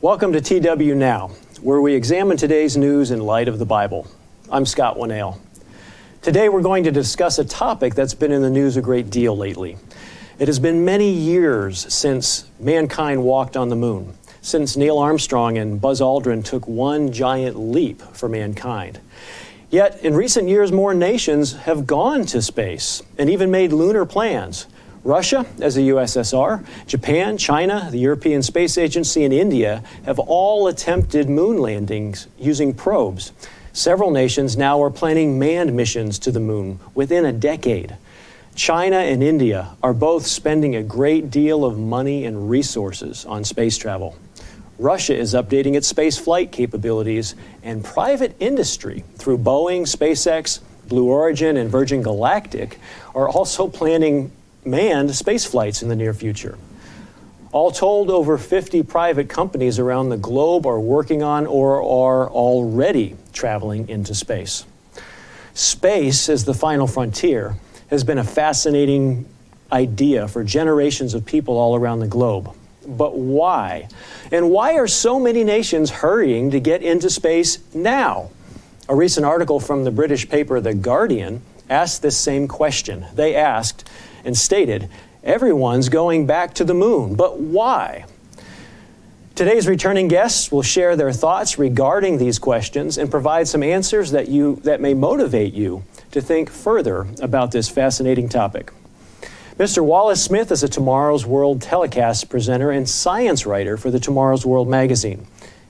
Welcome to TW Now, where we examine today's news in light of the Bible. I'm Scott Winnail. Today we're going to discuss a topic that's been in the news a great deal lately. It has been many years since mankind walked on the moon, since Neil Armstrong and Buzz Aldrin took one giant leap for mankind. Yet, in recent years, more nations have gone to space and even made lunar plans. Russia, as a USSR, Japan, China, the European Space Agency, and India have all attempted moon landings using probes. Several nations now are planning manned missions to the moon within a decade. China and India are both spending a great deal of money and resources on space travel. Russia is updating its space flight capabilities, and private industry through Boeing, SpaceX, Blue Origin, and Virgin Galactic are also planning manned space flights in the near future. All told, over 50 private companies around the globe are working on or are already traveling into space. Space as the final frontier has been a fascinating idea for generations of people all around the globe. But why? And why are so many nations hurrying to get into space now? A recent article from the British paper The Guardian asked this same question. They asked, and stated, Everyone's going back to the moon, but why? Today's returning guests will share their thoughts regarding these questions and provide some answers that, you, that may motivate you to think further about this fascinating topic. Mr. Wallace Smith is a Tomorrow's World telecast presenter and science writer for the Tomorrow's World magazine.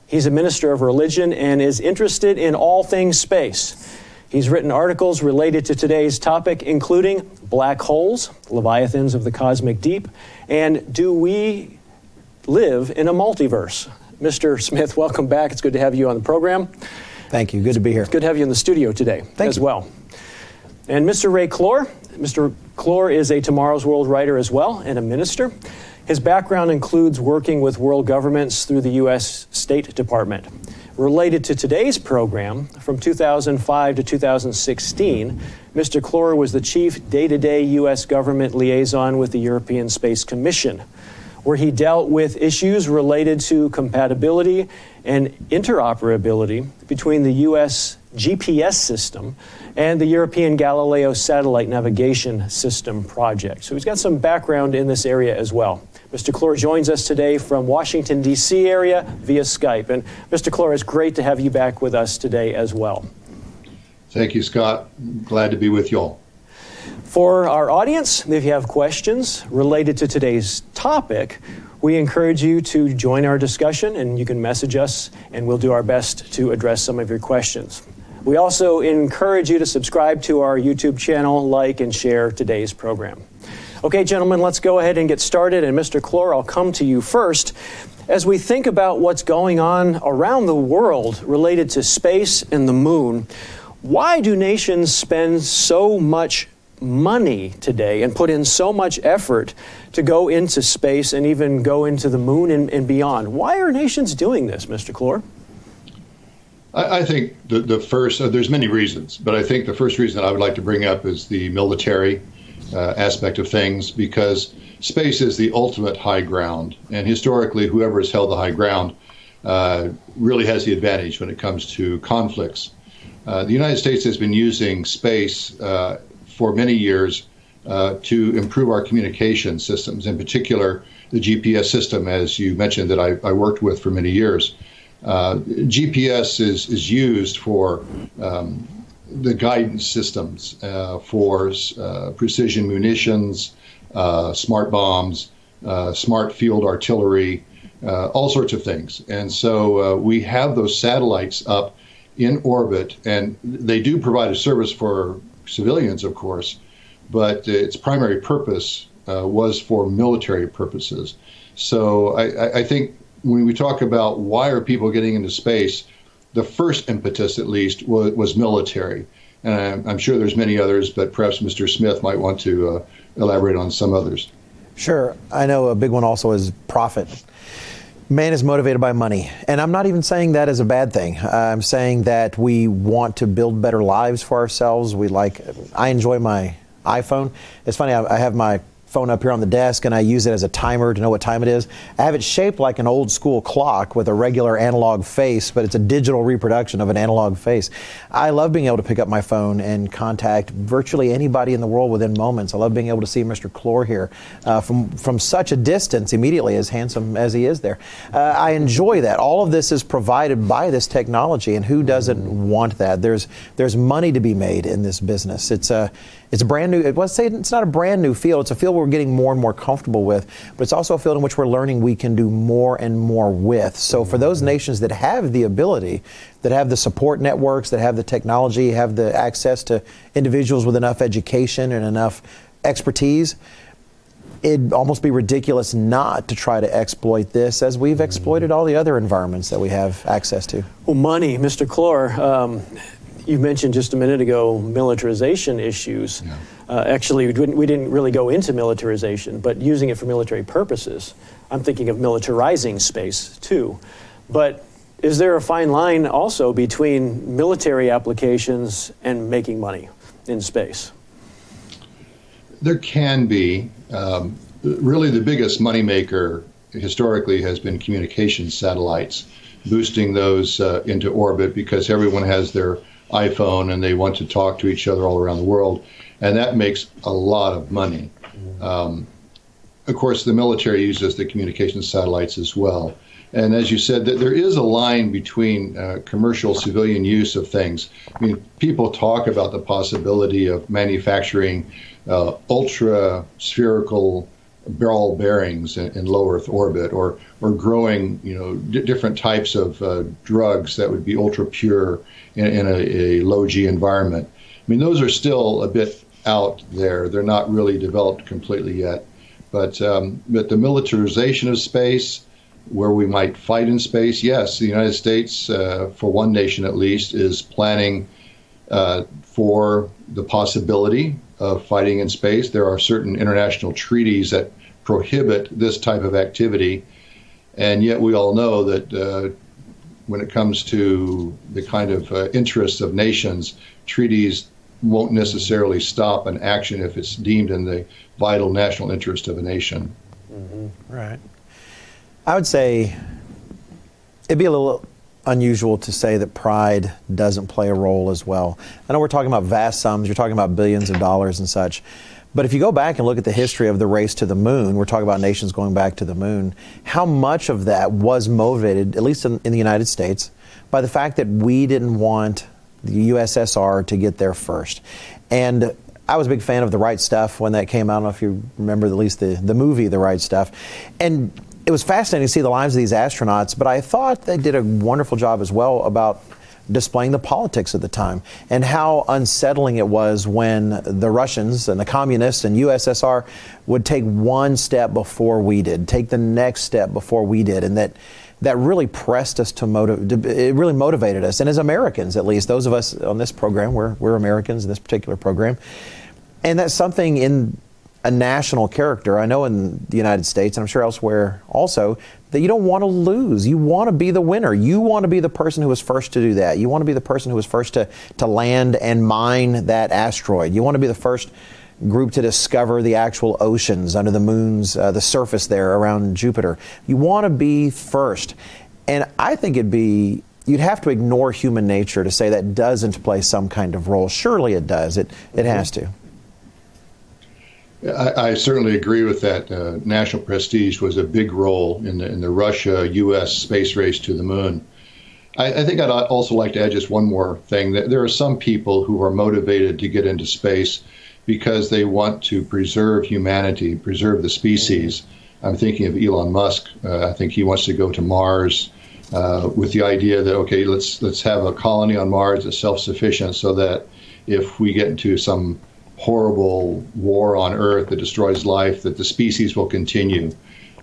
He's a minister of religion and is interested in all things space. He's written articles related to today's topic, including black holes, leviathans of the cosmic deep, and do we live in a multiverse? Mr. Smith, welcome back. It's good to have you on the program. Thank you. Good to be here. It's good to have you in the studio today Thank as you. well. And Mr. Ray Clore. Mr. Clore is a Tomorrow's World writer as well and a minister. His background includes working with world governments through the U.S. State Department. Related to today's program, from 2005 to 2016, Mr. Clore was the chief day to day U.S. government liaison with the European Space Commission, where he dealt with issues related to compatibility and interoperability between the U.S. GPS system and the European Galileo satellite navigation system project. So he's got some background in this area as well. Mr. Clore joins us today from Washington, D.C. area via Skype. And Mr. Clore, it's great to have you back with us today as well. Thank you, Scott. Glad to be with you all. For our audience, if you have questions related to today's topic, we encourage you to join our discussion and you can message us and we'll do our best to address some of your questions. We also encourage you to subscribe to our YouTube channel, like, and share today's program. Okay, gentlemen, let's go ahead and get started. And Mr. Clore, I'll come to you first. As we think about what's going on around the world related to space and the moon, why do nations spend so much money today and put in so much effort to go into space and even go into the moon and, and beyond? Why are nations doing this, Mr. Clore? I, think the, the first, uh, there's many reasons, but I think the first reason I would like to bring up is the military uh, aspect of things because space is the ultimate high ground. And historically, whoever has held the high ground uh, really has the advantage when it comes to conflicts. Uh, the United States has been using space uh, for many years uh, to improve our communication systems, in particular, the GPS system, as you mentioned, that I, I worked with for many years. Uh, GPS is, is used for um, the guidance systems uh, for uh, precision munitions, uh, smart bombs, uh, smart field artillery, uh, all sorts of things. And so we have those satellites up in orbit, and they do provide a service for civilians, of course, but its primary purpose was for military purposes. So I, I think when we talk about why are people getting into space, the first impetus, at least, was, was military. And I'm, I'm, sure there's many others, but perhaps Mr. Smith might want to uh, elaborate on some others. Sure. I know a big one also is profit. Man is motivated by money. And I'm not even saying that as a bad thing. I'm saying that we want to build better lives for ourselves. We like, I enjoy my iPhone. It's funny, I, I have my phone up here on the desk and I use it as a timer to know what time it is. I have it shaped like an old school clock with a regular analog face, but it's a digital reproduction of an analog face. I love being able to pick up my phone and contact virtually anybody in the world within moments. I love being able to see Mr. Clore here uh, from, from such a distance immediately, as handsome as he is there. Uh, I enjoy that. All of this is provided by this technology, and who doesn't want that? There's, there's money to be made in this business. It's a, it's a brand new, let's say it's not a brand new field, it's a field we're getting more and more comfortable with, but it's also a field in which we're learning we can do more and more with. So for those nations that have the ability, that have the support networks, that have the technology, have the access to individuals with enough education and enough expertise, it'd almost be ridiculous not to try to exploit this as we've exploited all the other environments that we have access to. Well, money, Mr. Clore. Um, you mentioned just a minute ago militarization issues. Yeah. Uh, actually, we didn't, we didn't really go into militarization, but using it for military purposes. I'm thinking of militarizing space too. But is there a fine line also between military applications and making money in space? There can be. Um, really, the biggest moneymaker historically has been communications satellites, boosting those uh, into orbit because everyone has their iPhone and they want to talk to each other all around the world, and that makes a lot of money. Um, of course, the military uses the communication satellites as well. And as you said, that there is a line between uh, commercial civilian use of things. I mean, people talk about the possibility of manufacturing uh, ultra spherical ball bearings in, in, low Earth orbit, or or growing you know d- different types of uh, drugs that would be ultra pure in, in a, a, low G environment. I mean, those are still a bit out there. They're not really developed completely yet. But um, but the militarization of space, where we might fight in space, yes, the United States, uh, for one nation at least, is planning uh, for the possibility of fighting in space. There are certain international treaties that prohibit this type of activity. And yet, we all know that uh, when it comes to the kind of uh, interests of nations, treaties won't necessarily stop an action if it's deemed in the vital national interest of a nation. Mm-hmm. Right. I would say it'd be a little unusual to say that pride doesn't play a role as well. I know we're talking about vast sums, you're talking about billions of dollars and such. But if you go back and look at the history of the race to the moon, we're talking about nations going back to the moon, how much of that was motivated, at least in, in the United States, by the fact that we didn't want the USSR to get there first. And I was a big fan of The Right Stuff when that came out. I don't know if you remember at least the, the movie The Right Stuff. And it was fascinating to see the lives of these astronauts, but I thought they did a wonderful job as well about displaying the politics of the time and how unsettling it was when the Russians and the communists and USSR would take one step before we did, take the next step before we did, and that that really pressed us to motivate. It really motivated us, and as Americans, at least those of us on this program, we're we're Americans in this particular program, and that's something in a national character. I know in the United States, and I'm sure elsewhere also, that you don't want to lose. You want to be the winner. You want to be the person who was first to do that. You want to be the person who was first to, to land and mine that asteroid. You want to be the first group to discover the actual oceans under the moon's, uh, the surface there around Jupiter. You want to be first. And I think it'd be you'd have to ignore human nature to say that doesn't play some kind of role. Surely it does. It it has to. I, I, certainly agree with that. Uh, national prestige was a big role in the, in the Russia U.S. space race to the moon. I, I, think I'd also like to add just one more thing that there are some people who are motivated to get into space because they want to preserve humanity, preserve the species. I'm thinking of Elon Musk. Uh, I think he wants to go to Mars uh, with the idea that okay, let's let's have a colony on Mars that's self-sufficient, so that if we get into some horrible war on Earth that destroys life, that the species will continue.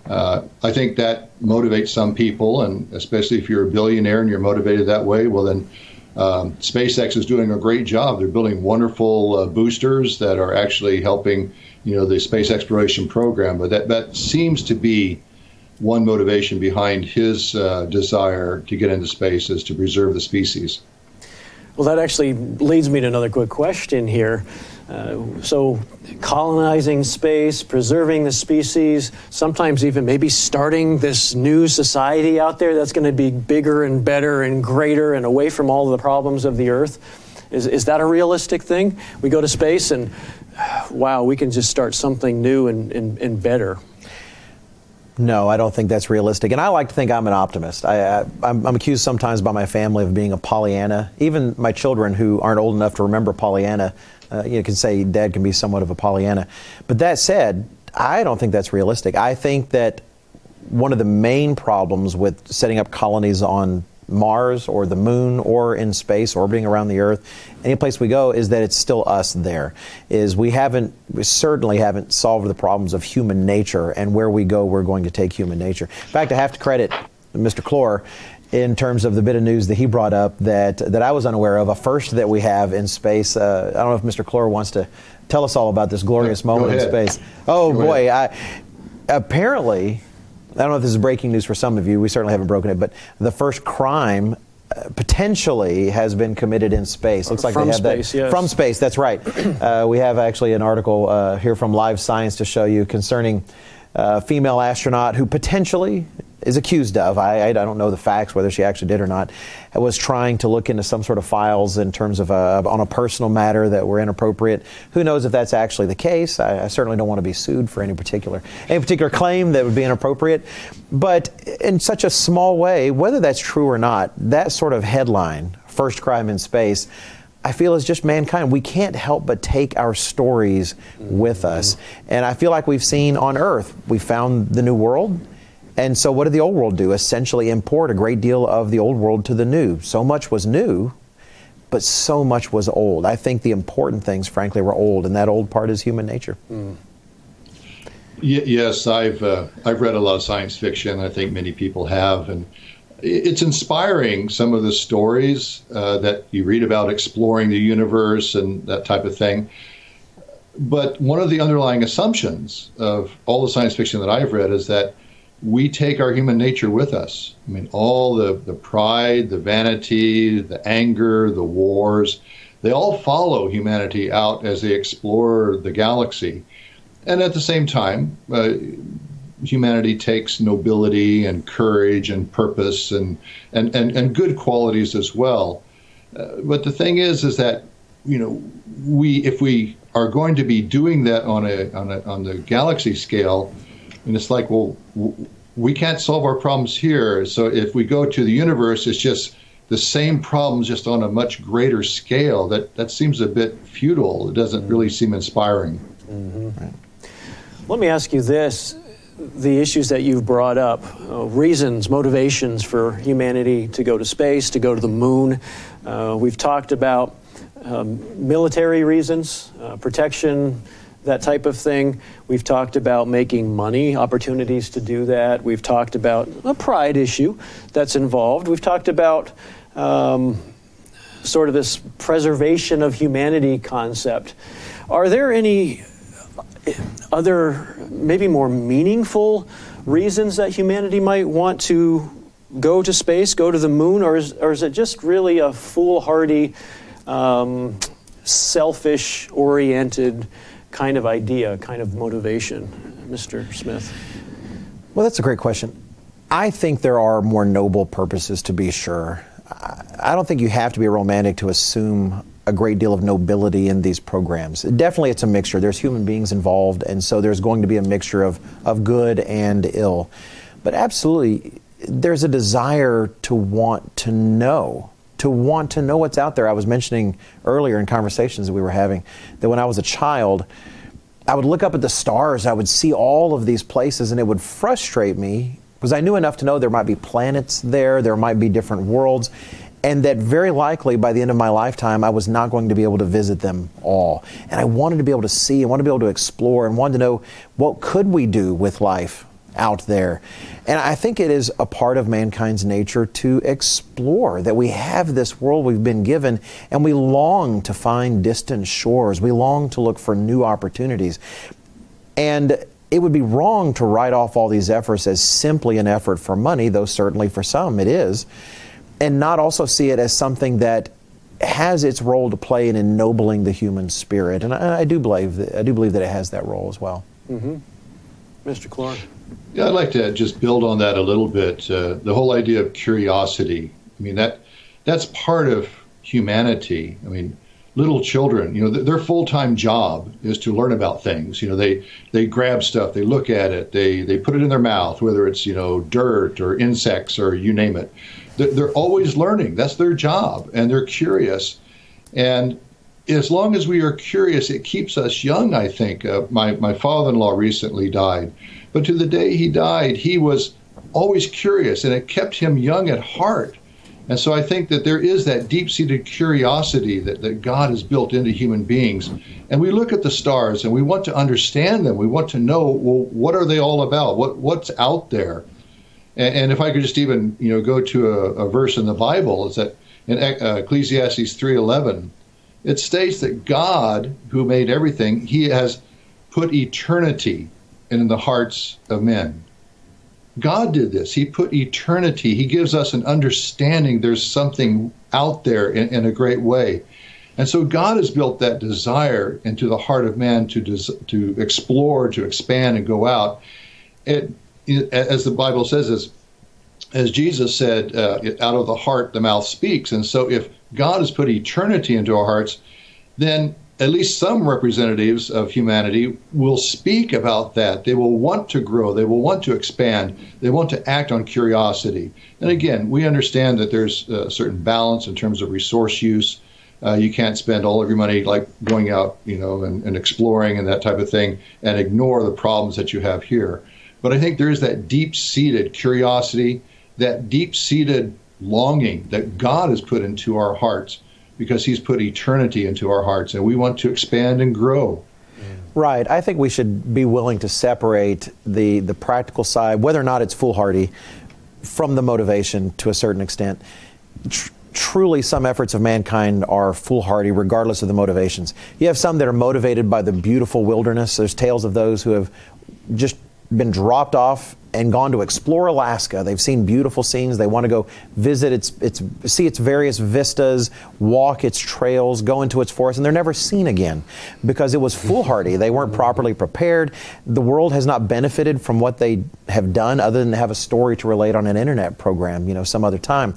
Uh, I think that motivates some people, and especially if you're a billionaire and you're motivated that way, well, then um, SpaceX is doing a great job. They're building wonderful uh, boosters that are actually helping, you know, the space exploration program. But that, that seems to be one motivation behind his uh, desire to get into space is to preserve the species. Well, that actually leads me to another quick question here. Uh, so, colonizing space, preserving the species, sometimes even maybe starting this new society out there that's going to be bigger and better and greater and away from all the problems of the Earth. Is, is that a realistic thing? We go to space and, wow, we can just start something new and, and, and better. No, I don't think that's realistic. And I like to think I'm an optimist. I, am accused sometimes by my family of being a Pollyanna. Even my children, who aren't old enough to remember Pollyanna, uh, you know, can say dad can be somewhat of a Pollyanna. But that said, I don't think that's realistic. I think that one of the main problems with setting up colonies on Mars or the moon or in space orbiting around the Earth, any place we go, is that it's still us there. Is we haven't, we certainly haven't solved the problems of human nature, and where we go, we're going to take human nature. In fact, I have to credit Mr. Clore in terms of the bit of news that he brought up that, that I was unaware of, a first that we have in space. Uh, I don't know if Mr. Clore wants to tell us all about this glorious moment in space. Oh, go boy. I, apparently, I don't know if this is breaking news for some of you. We certainly haven't broken it, but the first crime uh, potentially has been committed in space. Looks like from they have space, that yes. from space. That's right. Uh, we have actually an article uh, here from Live Science to show you concerning uh, female astronaut who potentially is accused of, I, I, don't know the facts, whether she actually did or not, was trying to look into some sort of files in terms of a, on a personal matter that were inappropriate. Who knows if that's actually the case? I, I certainly don't want to be sued for any particular any particular claim that would be inappropriate. But in such a small way, whether that's true or not, that sort of headline, first crime in space, I feel as just mankind. We can't help but take our stories with us. And I feel like we've seen on Earth, we found the new world and so, what did the old world do? Essentially, import a great deal of the old world to the new. So much was new, but so much was old. I think the important things, frankly, were old, and that old part is human nature. Mm. yes, I've uh, I've read a lot of science fiction. I think many people have, and it's inspiring. Some of the stories uh, that you read about exploring the universe and that type of thing. But one of the underlying assumptions of all the science fiction that I've read is that we take our human nature with us. I mean, all the, the pride, the vanity, the anger, the wars, they all follow humanity out as they explore the galaxy. And at the same time, uh, humanity takes nobility and courage and purpose and, and, and, and good qualities as well. Uh, but the thing is, is that, you know, we, if we are going to be doing that on a, on a, on the galaxy scale, and it's like, well, we can't solve our problems here. So if we go to the universe, it's just the same problems, just on a much greater scale. That that seems a bit futile. It doesn't really seem inspiring. Mm-hmm. Let me ask you this: the issues that you've brought up, uh, reasons, motivations for humanity to go to space, to go to the moon. Uh, we've talked about um, military reasons, uh, protection that type of thing. We've talked about making money, opportunities to do that. We've talked about a pride issue that's involved. We've talked about um, sort of this preservation of humanity concept. Are there any other, maybe more meaningful reasons that humanity might want to go to space, go to the moon, or is, or is it just really a foolhardy, um, selfish oriented kind of idea, kind of motivation, Mr. Smith? Well, that's a great question. I think there are more noble purposes to be sure. I don't think you have to be romantic to assume a great deal of nobility in these programs. Definitely, it's a mixture. There's human beings involved, and so there's going to be a mixture of, of good and ill. But absolutely, there's a desire to want to know to want to know what's out there. I was mentioning earlier in conversations that we were having that when I was a child, I would look up at the stars, I would see all of these places, and it would frustrate me because I knew enough to know there might be planets there, there might be different worlds, and that very likely by the end of my lifetime, I was not going to be able to visit them all. And I wanted to be able to see, I wanted to be able to explore, and wanted to know what could we do with life out there. And I think it is a part of mankind's nature to explore that we have this world we've been given and we long to find distant shores. We long to look for new opportunities. And it would be wrong to write off all these efforts as simply an effort for money, though certainly for some it is, and not also see it as something that has its role to play in ennobling the human spirit, and I, I do believe that I do believe that it has that role as well. Mm-hmm. Mr. Clore. Yeah, I'd like to just build on that a little bit. Uh, the whole idea of curiosity. I mean that that's part of humanity. I mean, little children, you know, th- their full-time job is to learn about things. You know, they they grab stuff, they look at it, they they put it in their mouth, whether it's you know dirt or insects or you name it. They're, they're always learning. That's their job, and they're curious. And as long as we are curious, it keeps us young. I think. Uh, my my father-in-law recently died, but to the day he died, he was always curious, and it kept him young at heart. And so I think that there is that deep seated curiosity that, that God has built into human beings. And we look at the stars and we want to understand them. We want to know, well, what are they all about? What, what's out there? And, and if I could just even, you know, go to a, a verse in the Bible, is that in uh, Ecclesiastes 3.11, it states that God, who made everything, he has put eternity in the hearts of men. God did this. He put eternity. He gives us an understanding there's something out there in, in a great way. And so God has built that desire into the heart of man to des- to explore, to expand, and go out. It, it, as the Bible says, as, as Jesus said, uh, out of the heart the mouth speaks. And so if God has put eternity into our hearts, then at least some representatives of humanity will speak about that. They will want to grow. They will want to expand. They want to act on curiosity. And again, we understand that there's a certain balance in terms of resource use. Uh, you can't spend all of your money like going out, you know, and, and exploring and that type of thing, and ignore the problems that you have here. But I think there is that deep-seated curiosity, that deep-seated longing that God has put into our hearts because he's put eternity into our hearts and we want to expand and grow. Right. I think we should be willing to separate the, the practical side, whether or not it's foolhardy, from the motivation to a certain extent. Tr- truly, some efforts of mankind are foolhardy, regardless of the motivations. You have some that are motivated by the beautiful wilderness. There's tales of those who have just been dropped off and gone to explore Alaska. They've seen beautiful scenes. They want to go visit its, its, see its various vistas, walk its trails, go into its forests, and they're never seen again because it was foolhardy. They weren't properly prepared. The world has not benefited from what they have done other than to have a story to relate on an internet program, you know, some other time.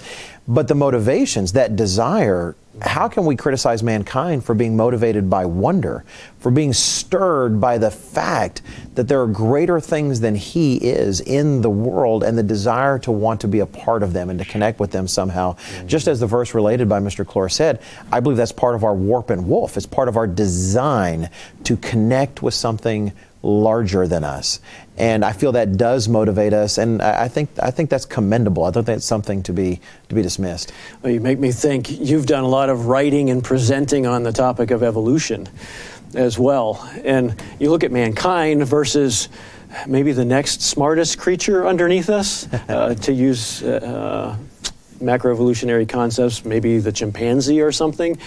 But the motivations, that desire, how can we criticize mankind for being motivated by wonder, for being stirred by the fact that there are greater things than He is in the world and the desire to want to be a part of them and to connect with them somehow? Mm-hmm. Just as the verse related by Mr. Clore said, I believe that's part of our warp and woof. It's part of our design to connect with something larger than us. And I feel that does motivate us, and I think I think that's commendable. I don't think it's something to be to be dismissed. Well, you make me think. You've done a lot of writing and presenting on the topic of evolution, as well. And you look at mankind versus maybe the next smartest creature underneath us, uh, to use uh, macroevolutionary concepts, maybe the chimpanzee or something.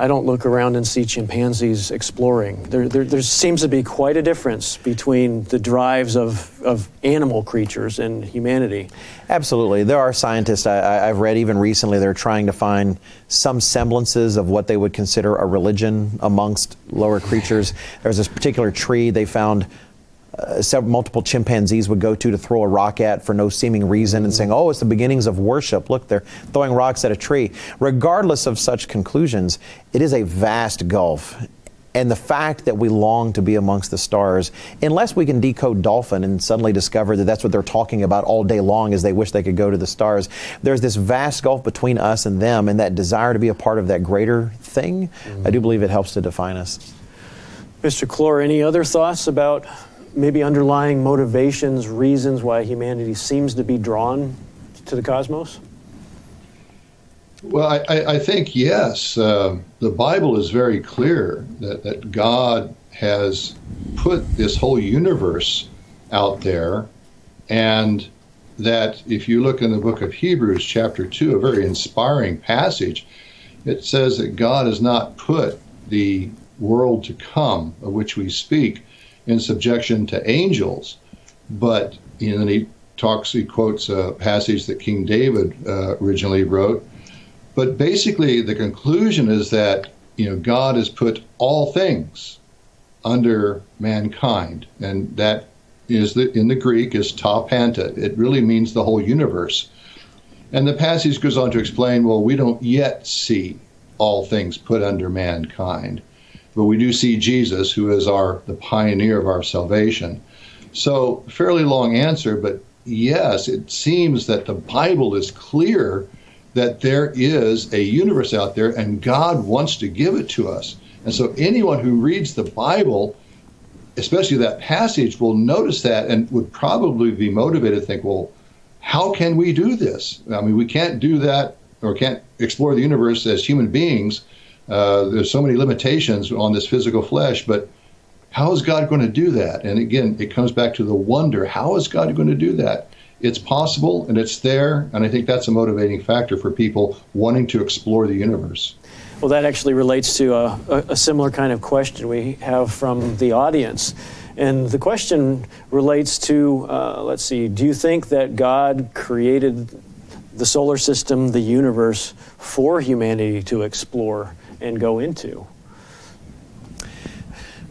I don't look around and see chimpanzees exploring. There, there, there, seems to be quite a difference between the drives of, of animal creatures and humanity. Absolutely. There are scientists I, have read even recently, they're trying to find some semblances of what they would consider a religion amongst lower creatures. There's this particular tree they found uh, several, multiple chimpanzees would go to to throw a rock at for no seeming reason and saying, oh, it's the beginnings of worship. Look, they're throwing rocks at a tree. Regardless of such conclusions, it is a vast gulf. And the fact that we long to be amongst the stars, unless we can decode dolphin and suddenly discover that that's what they're talking about all day long as they wish they could go to the stars, there's this vast gulf between us and them, and that desire to be a part of that greater thing, mm-hmm. I do believe it helps to define us. Mr. Clore, any other thoughts about maybe underlying motivations, reasons why humanity seems to be drawn to the cosmos? Well, I, I think yes. Uh, the Bible is very clear that, that God has put this whole universe out there, and that if you look in the book of Hebrews, chapter 2, a very inspiring passage, it says that God has not put the world to come of which we speak in subjection to angels. But you know, he talks, he quotes a passage that King David uh, originally wrote. but basically, the conclusion is that you know God has put all things under mankind, and that is the, in the Greek is ta panta. It really means the whole universe. And the passage goes on to explain, well, we don't yet see all things put under mankind, but we do see Jesus, who is our the pioneer of our salvation. So, fairly long answer, but yes, it seems that the Bible is clear that there is a universe out there and God wants to give it to us. And so anyone who reads the Bible, especially that passage, will notice that and would probably be motivated to think, well, how can we do this? I mean, we can't do that or can't explore the universe as human beings. Uh, there's so many limitations on this physical flesh, but how is God going to do that? And again, it comes back to the wonder how is God going to do that? It's possible and it's there, and I think that's a motivating factor for people wanting to explore the universe. Well, that actually relates to a, a, similar kind of question we have from the audience. And the question relates to uh, let's see, do you think that God created the solar system, the universe, for humanity to explore and go into?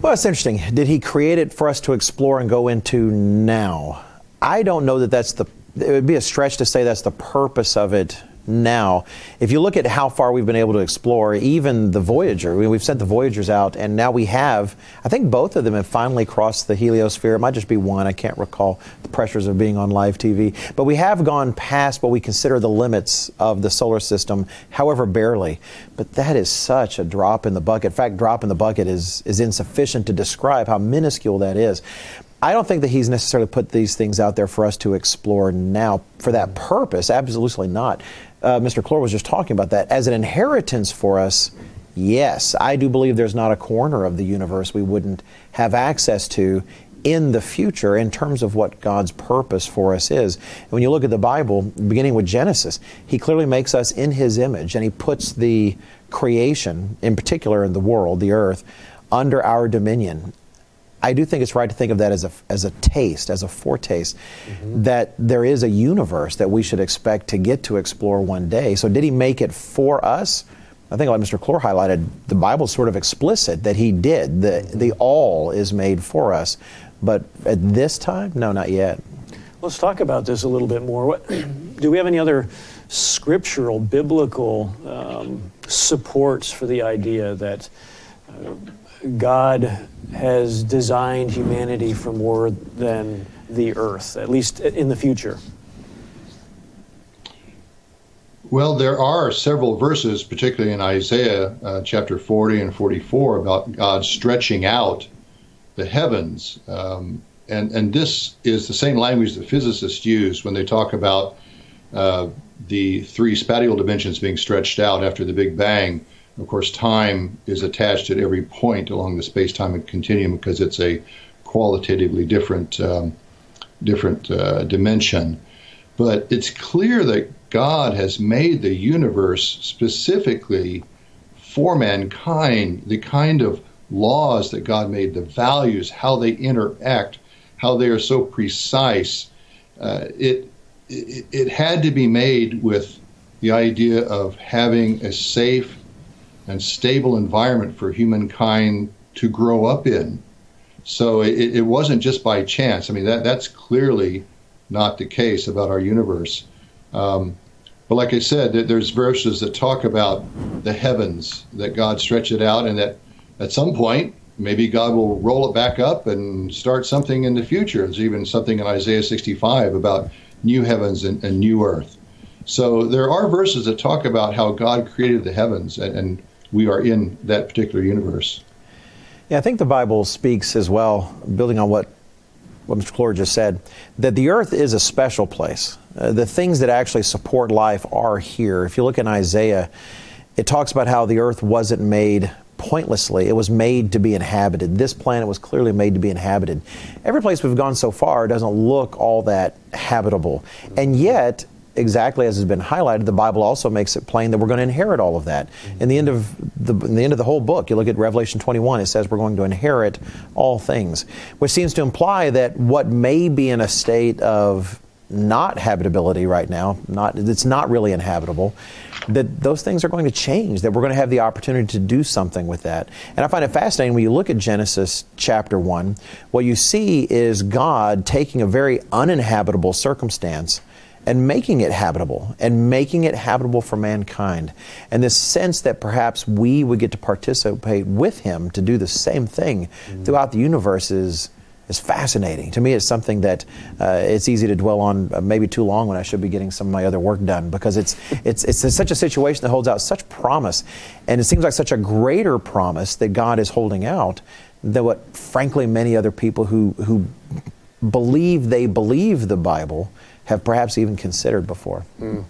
Well, it's interesting. Did he create it for us to explore and go into now? I don't know that that's the, it would be a stretch to say that's the purpose of it now. If you look at how far we've been able to explore, even the Voyager, we've sent the Voyagers out, and now we have, I think both of them have finally crossed the heliosphere. It might just be one, I can't recall the pressures of being on live TV. But we have gone past what we consider the limits of the solar system, however, barely. But that is such a drop in the bucket. In fact, drop in the bucket is, is insufficient to describe how minuscule that is. I don't think that he's necessarily put these things out there for us to explore now for that purpose. Absolutely not uh, Mr. Clore was just talking about that. As an inheritance for us, yes, I do believe there's not a corner of the universe we wouldn't have access to in the future in terms of what God's purpose for us is. And when you look at the Bible, beginning with Genesis, He clearly makes us in His image and He puts the creation, in particular in the world, the earth, under our dominion. I do think it's right to think of that as a, as a taste, as a foretaste, mm-hmm. that there is a universe that we should expect to get to explore one day. So, did he make it for us? I think, like Mr. Clore highlighted, the Bible's sort of explicit that he did. The, mm-hmm. the all is made for us. But at this time, no, not yet. Let's talk about this a little bit more. What, do we have any other scriptural, biblical um, supports for the idea that uh, God has designed humanity for more than the earth, at least in the future? Well, there are several verses, particularly in Isaiah uh, chapter 40 and 44, about God stretching out the heavens. Um, and, and this is the same language that physicists use when they talk about uh, the three spatial dimensions being stretched out after the Big Bang. Of course, time is attached at every point along the space-time continuum because it's a qualitatively different um, different uh, dimension. But it's clear that God has made the universe specifically for mankind. The kind of laws that God made, the values, how they interact, how they are so precise. Uh, it, it it had to be made with the idea of having a safe and stable environment for humankind to grow up in. So it, it wasn't just by chance. I mean, that, that's clearly not the case about our universe. Um, but like I said, there's verses that talk about the heavens, that God stretched it out, and that at some point, maybe God will roll it back up and start something in the future. There's even something in Isaiah 65 about new heavens and, and new earth. So there are verses that talk about how God created the heavens and, and we are in that particular universe. Yeah, I think the Bible speaks as well, building on what what Mr. Clore just said, that the earth is a special place. Uh, the things that actually support life are here. If you look in Isaiah, it talks about how the earth wasn't made pointlessly. It was made to be inhabited. This planet was clearly made to be inhabited. Every place we've gone so far doesn't look all that habitable. And yet, exactly as has been highlighted, the Bible also makes it plain that we're going to inherit all of that. In the end of the, in the end of the whole book, you look at Revelation 21, it says we're going to inherit all things, which seems to imply that what may be in a state of not habitability right now, not it's not really inhabitable, that those things are going to change, that we're going to have the opportunity to do something with that. And I find it fascinating when you look at Genesis chapter 1, what you see is God taking a very uninhabitable circumstance and making it habitable and making it habitable for mankind. And this sense that perhaps we would get to participate with him to do the same thing mm-hmm. throughout the universe is is fascinating. To me, it's something that uh, it's easy to dwell on uh, maybe too long when I should be getting some of my other work done because it's, it's, it's such a situation that holds out such promise. And it seems like such a greater promise that God is holding out than what, frankly, many other people who, who believe they believe the Bible have perhaps even considered before. Mm.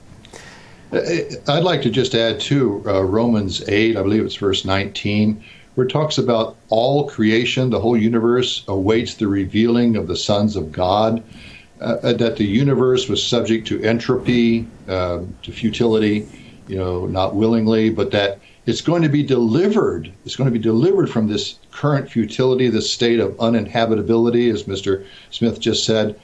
I'd like to just add to uh, Romans 8, I believe it's verse 19 where it talks about all creation, the whole universe awaits the revealing of the sons of God, uh, uh, that the universe was subject to entropy, uh, to futility, you know, not willingly, but that it's going to be delivered. It's going to be delivered from this current futility, this state of uninhabitability, as Mr. Smith just said.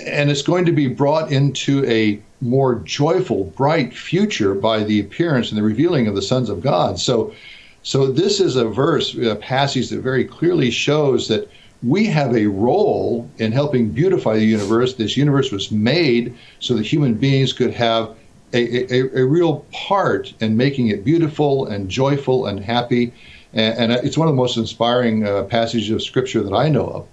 And it's going to be brought into a more joyful, bright future by the appearance and the revealing of the sons of God. So so this is a verse, a passage that very clearly shows that we have a role in helping beautify the universe. This universe was made so that human beings could have a, a, a real part in making it beautiful and joyful and happy. And, and it's one of the most inspiring uh, passages of Scripture that I know of.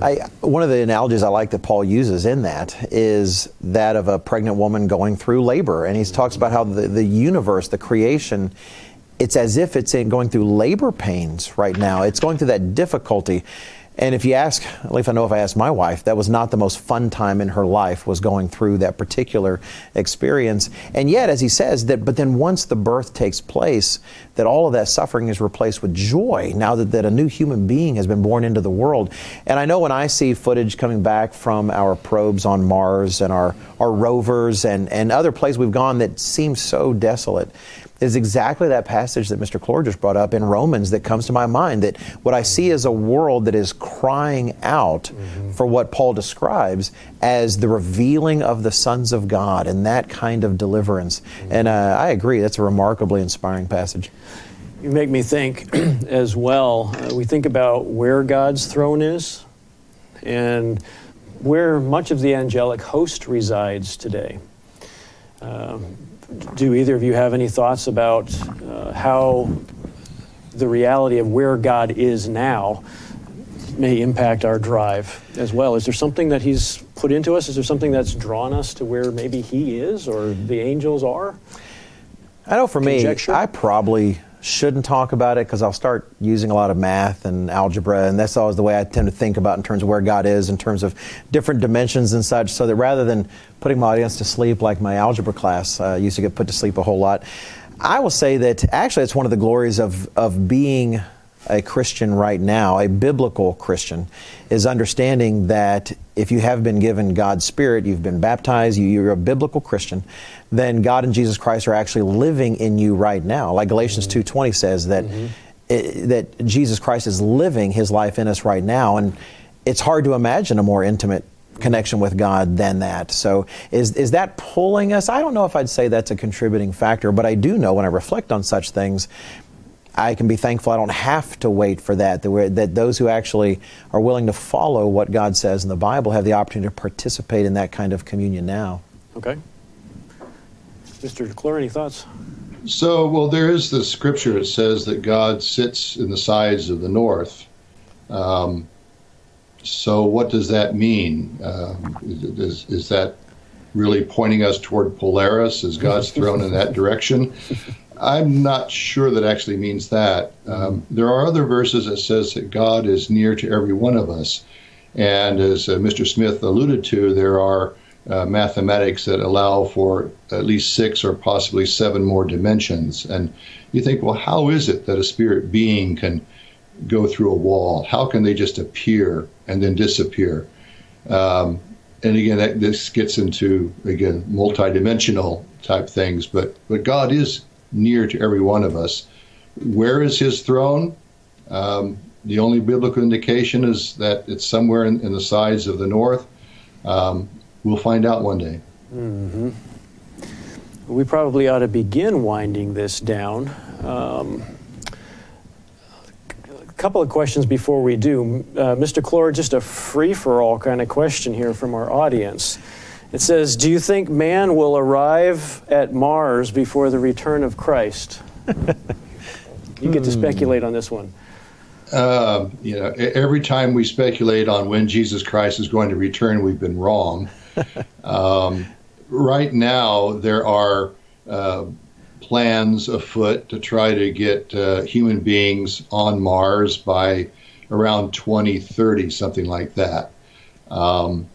I, one of the analogies I like that Paul uses in that is that of a pregnant woman going through labor. And he mm-hmm. talks about how the, the universe, the creation, it's as if it's going through labor pains right now. It's going through that difficulty. And if you ask, at least I know if I asked my wife, that was not the most fun time in her life was going through that particular experience. And yet, as he says, that but then once the birth takes place, that all of that suffering is replaced with joy now that, that a new human being has been born into the world. And I know when I see footage coming back from our probes on Mars and our, our rovers and, and other places we've gone that seem so desolate, is exactly that passage that Mr. Clore just brought up in Romans that comes to my mind. That what I see is a world that is crying out mm-hmm. for what Paul describes as the revealing of the sons of God and that kind of deliverance. Mm-hmm. And uh, I agree, that's a remarkably inspiring passage. You make me think as well. Uh, we think about where God's throne is and where much of the angelic host resides today. Um, do either of you have any thoughts about uh, how the reality of where God is now may impact our drive as well? Is there something that He's put into us? Is there something that's drawn us to where maybe He is or the angels are? I know for Conjecture? me, I probably shouldn't talk about it because I'll start using a lot of math and algebra, and that's always the way I tend to think about in terms of where God is, in terms of different dimensions and such. So that rather than putting my audience to sleep like my algebra class uh, used to get put to sleep a whole lot, I will say that actually it's one of the glories of of being a Christian right now, a biblical Christian, is understanding that if you have been given God's Spirit, you've been baptized, you, are a biblical Christian, then God and Jesus Christ are actually living in you right now. Like Galatians mm-hmm. 2.20 says that, mm-hmm. it, that Jesus Christ is living His life in us right now. And it's hard to imagine a more intimate connection with God than that. So is is that pulling us? I don't know if I'd say that's a contributing factor, but I do know when I reflect on such things I can be thankful I don't have to wait for that, that, that those who actually are willing to follow what God says in the Bible have the opportunity to participate in that kind of communion now. Okay. Mr. Clore, any thoughts? So, well, there is the scripture that says that God sits in the sides of the north. Um, so, what does that mean? Um, is, is that really pointing us toward Polaris? Is God's throne in that direction? I'm not sure that actually means that. Um, there are other verses that says that God is near to every one of us, and as uh, Mr. Smith alluded to, there are uh, mathematics that allow for at least six or possibly seven more dimensions. And you think, well, how is it that a spirit being can go through a wall? How can they just appear and then disappear? Um, and again, that, this gets into again multidimensional type things, but but God is near to every one of us. Where is his throne? Um, the only biblical indication is that it's somewhere in, in the sides of the north. Um, we'll find out one day. Mm-hmm. We probably ought to begin winding this down. Um, a couple of questions before we do. Uh, Mr. Clore, just a free for all kind of question here from our audience. It says, Do you think man will arrive at Mars before the return of Christ? you get to speculate on this one. Uh, you know, every time we speculate on when Jesus Christ is going to return, we've been wrong. um, right now, there are uh, plans afoot to try to get uh, human beings on Mars by around 2030, something like that. Um,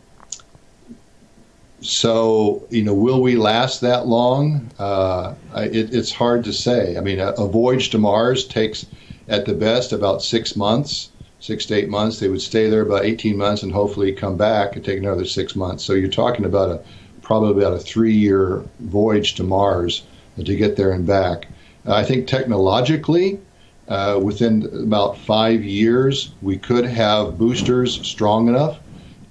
so, you know, will we last that long? Uh, it, it's hard to say. I mean, a, a, voyage to Mars takes, at the best, about six months, six to eight months. They would stay there about 18 months and hopefully come back and take another six months. So you're talking about a probably about a three-year voyage to Mars to get there and back. Uh, I think technologically, uh, within about five years, we could have boosters strong enough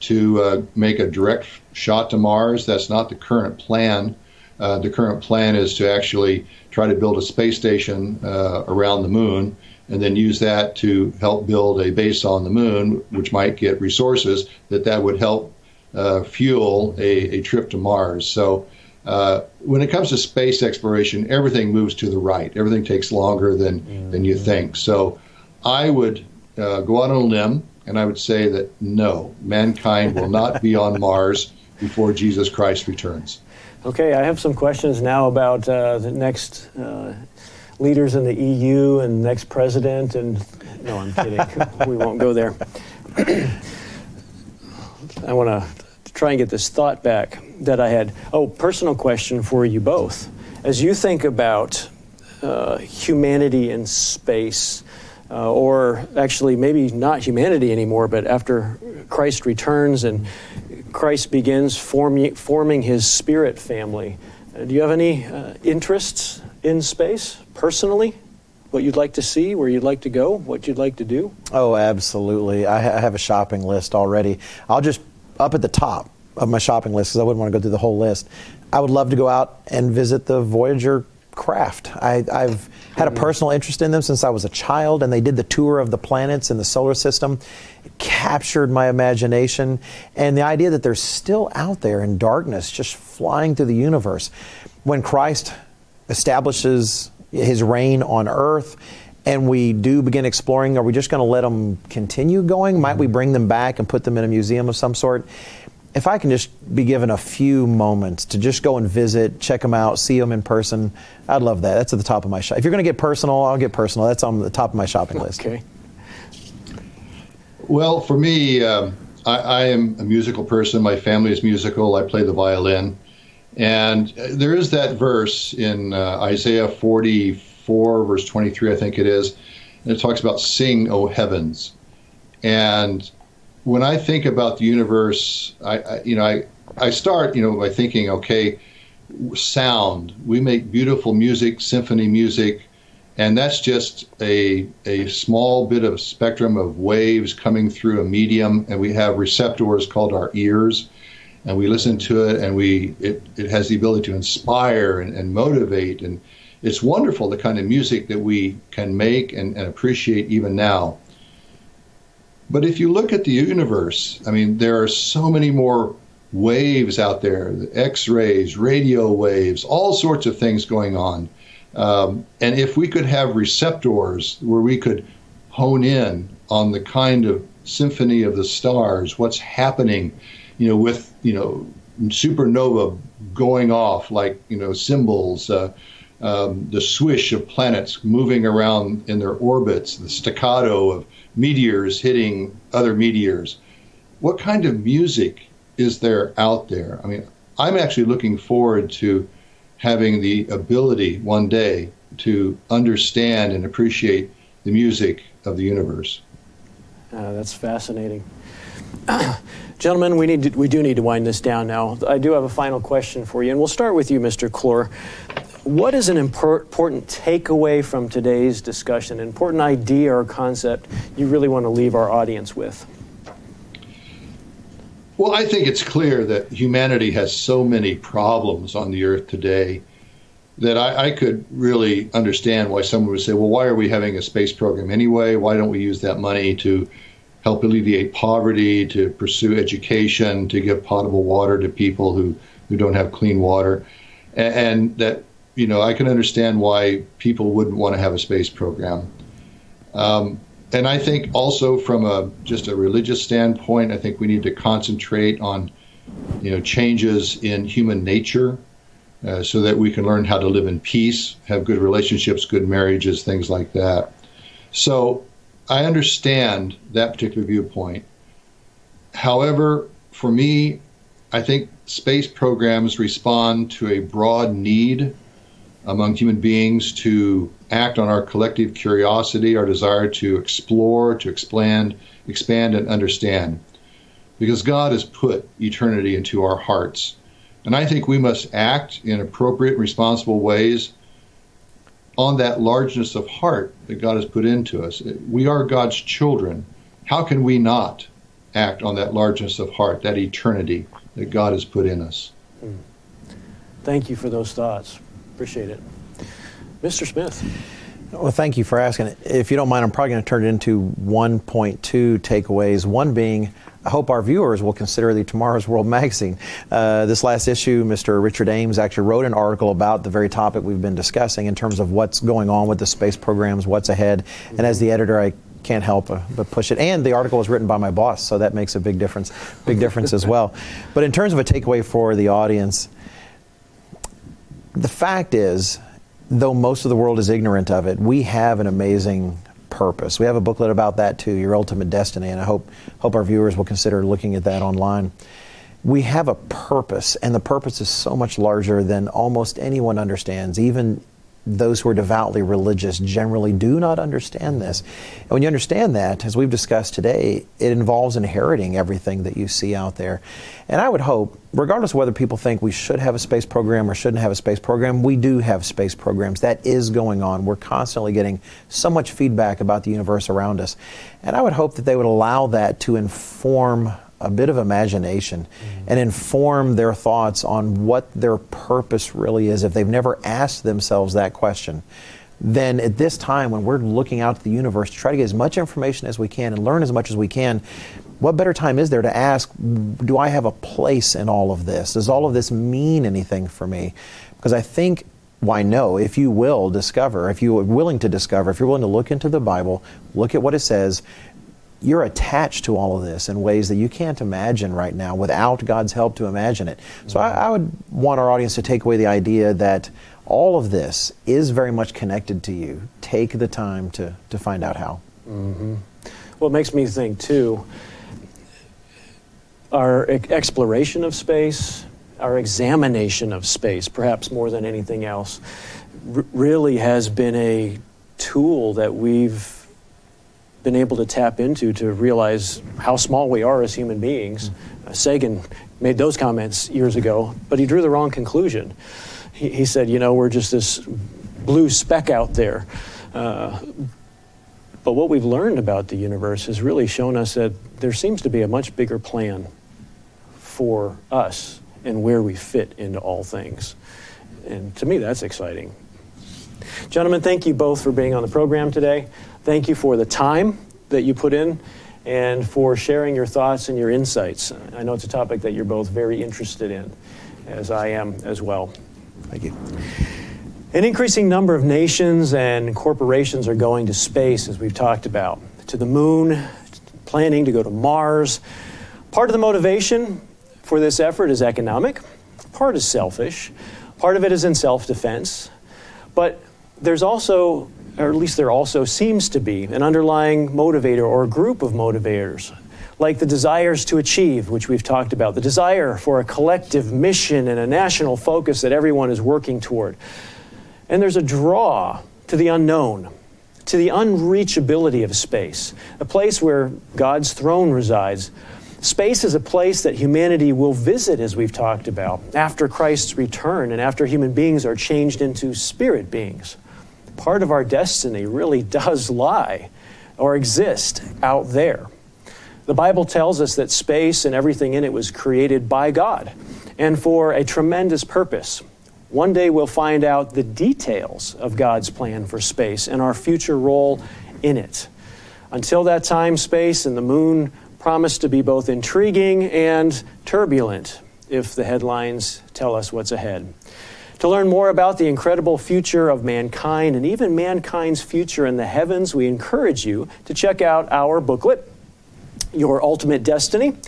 to uh, make a direct shot to Mars. That's not the current plan. Uh, the current plan is to actually try to build a space station uh, around the moon and then use that to help build a base on the moon, which might get resources that that would help uh, fuel a, a, trip to Mars. So uh, when it comes to space exploration, everything moves to the right. Everything takes longer than, mm-hmm. than you think. So I would uh, go out on a limb and I would say that no, mankind will not be on Mars before Jesus Christ returns. Okay, I have some questions now about uh, the next uh, leaders in the EU and next president. And no, I'm kidding. we won't go there. I want to try and get this thought back that I had. Oh, personal question for you both. As you think about uh, humanity in space, uh, or actually maybe not humanity anymore, but after Christ returns and Christ begins forming, forming his spirit family. Uh, do you have any uh, interests in space personally? What you'd like to see, where you'd like to go, what you'd like to do? Oh, absolutely. I, ha- I have a shopping list already. I'll just, up at the top of my shopping list, because I wouldn't want to go through the whole list, I would love to go out and visit the Voyager craft. I, have had a mm. personal interest in them since I was a child, and they did the tour of the planets in the solar system. It captured my imagination, and the idea that they're still out there in darkness, just flying through the universe. When Christ establishes his reign on earth, and we do begin exploring, are we just going to let them continue going? Might we mm-hmm. bring them back and put them in a museum of some sort? If I can just be given a few moments to just go and visit, check them out, see them in person, I'd love that. That's at the top of my shop. If you're going to get personal, I'll get personal. That's on the top of my shopping list. Okay. Well, for me, um, I, I, am a musical person. My family is musical. I play the violin. And there is that verse in uh, Isaiah 44, verse 23, I think it is. And it talks about sing, O heavens. And when I think about the universe, I, I, you know I I start you know by thinking, okay, sound. We make beautiful music, symphony music, and that's just a a small bit of spectrum of waves coming through a medium, and we have receptors called our ears, and we listen to it, and we it, it has the ability to inspire and, and motivate, and it's wonderful the kind of music that we can make and, and appreciate even now. But if you look at the universe, I mean, there are so many more waves out there the X rays, radio waves, all sorts of things going on. Um, and if we could have receptors where we could hone in on the kind of symphony of the stars, what's happening, you know, with, you know, supernova going off like, you know, cymbals, uh, um, the swish of planets moving around in their orbits, the staccato of meteors hitting other meteors. What kind of music is there out there? I mean, I'm actually looking forward to having the ability one day to understand and appreciate the music of the universe. Uh, that's fascinating. Gentlemen, we need to, we do need to wind this down now. I do have a final question for you, and we'll start with you, Mr. Clore. What is an important takeaway from today's discussion, an important idea or concept you really want to leave our audience with? Well, I think it's clear that humanity has so many problems on the earth today that I, I, could really understand why someone would say, well, why are we having a space program anyway? Why don't we use that money to help alleviate poverty, to pursue education, to give potable water to people who, who don't have clean water? And, and that, you know, I can understand why people wouldn't want to have a space program. Um, and I think also from a just a religious standpoint, I think we need to concentrate on, you know, changes in human nature uh, so that we can learn how to live in peace, have good relationships, good marriages, things like that. So I understand that particular viewpoint. However, for me, I think space programs respond to a broad need among human beings to act on our collective curiosity, our desire to explore, to expand, expand and understand. Because God has put eternity into our hearts. And I think we must act in appropriate, responsible ways on that largeness of heart that God has put into us. We are God's children. How can we not act on that largeness of heart, that eternity that God has put in us? Hmm. Thank you for those thoughts. Appreciate it. Mr. Smith. Well, thank you for asking. If you don't mind, I'm probably going to turn it into 1.2 takeaways. One being, I hope our viewers will consider the Tomorrow's World magazine. Uh, this last issue, Mr. Richard Ames actually wrote an article about the very topic we've been discussing in terms of what's going on with the space programs, what's ahead. And as the editor, I can't help but push it. And the article was written by my boss, so that makes a big difference, big difference as well. But in terms of a takeaway for the audience, the fact is, though most of the world is ignorant of it, we have an amazing purpose. We have a booklet about that too, Your Ultimate Destiny, and I hope hope our viewers will consider looking at that online. We have a purpose, and the purpose is so much larger than almost anyone understands, even those who are devoutly religious generally do not understand this. And when you understand that, as we've discussed today, it involves inheriting everything that you see out there. And I would hope, regardless of whether people think we should have a space program or shouldn't have a space program, we do have space programs. That is going on. We're constantly getting so much feedback about the universe around us. And I would hope that they would allow that to inform a bit of imagination mm-hmm. and inform their thoughts on what their purpose really is. If they've never asked themselves that question then at this time when we're looking out to the universe to try to get as much information as we can and learn as much as we can what better time is there to ask do i have a place in all of this? Does all of this mean anything for me? Because i think why no? If you will discover if you are willing to discover if you're willing to look into the bible look at what it says you're attached to all of this in ways that you can't imagine right now without God's help to imagine it. So I, I, would want our audience to take away the idea that all of this is very much connected to you. Take the time to, to find out how. Mm-hmm. Well, it makes me think, too, our exploration of space, our examination of space, perhaps more than anything else, r- really has been a tool that we've been able to tap into to realize how small we are as human beings. Uh, Sagan made those comments years ago, but he drew the wrong conclusion. He, he said, you know, we're just this blue speck out there. Uh, but what we've learned about the universe has really shown us that there seems to be a much bigger plan for us and where we fit into all things. And to me, that's exciting. Gentlemen, thank you both for being on the program today. Thank you for the time that you put in and for sharing your thoughts and your insights. I know it's a topic that you're both very interested in, as I am as well. Thank you. An increasing number of nations and corporations are going to space, as we've talked about, to the moon, planning to go to Mars. Part of the motivation for this effort is economic, part is selfish, part of it is in self defense. But there's also or at least there also seems to be, an underlying motivator or a group of motivators, like the desires to achieve, which we've talked about, the desire for a collective mission and a national focus that everyone is working toward. And there's a draw to the unknown, to the unreachability of space, a place where God's throne resides. Space is a place that humanity will visit, as we've talked about, after Christ's return and after human beings are changed into spirit beings part of our destiny really does lie or exist out there. The Bible tells us that space and everything in it was created by God and for a tremendous purpose. One day we'll find out the details of God's plan for space and our future role in it. Until that time, space and the moon promise to be both intriguing and turbulent if the headlines tell us what's ahead. To learn more about the incredible future of mankind and even mankind's future in the heavens, we encourage you to check out our booklet, Your Ultimate Destiny.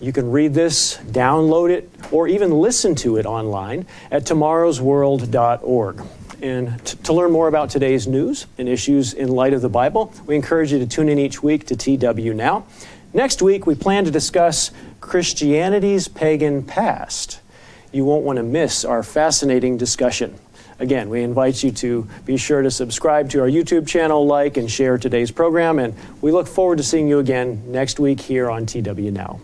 You can read this, download it, or even listen to it online at tomorrowsworld.org. And t- to learn more about today's news and issues in light of the Bible, we encourage you to tune in each week to TW Now. Next week, we plan to discuss Christianity's pagan past. You won't want to miss our fascinating discussion. Again, we invite you to be sure to subscribe to our YouTube channel, like, and share today's program, and we look forward to seeing you again next week here on TW Now.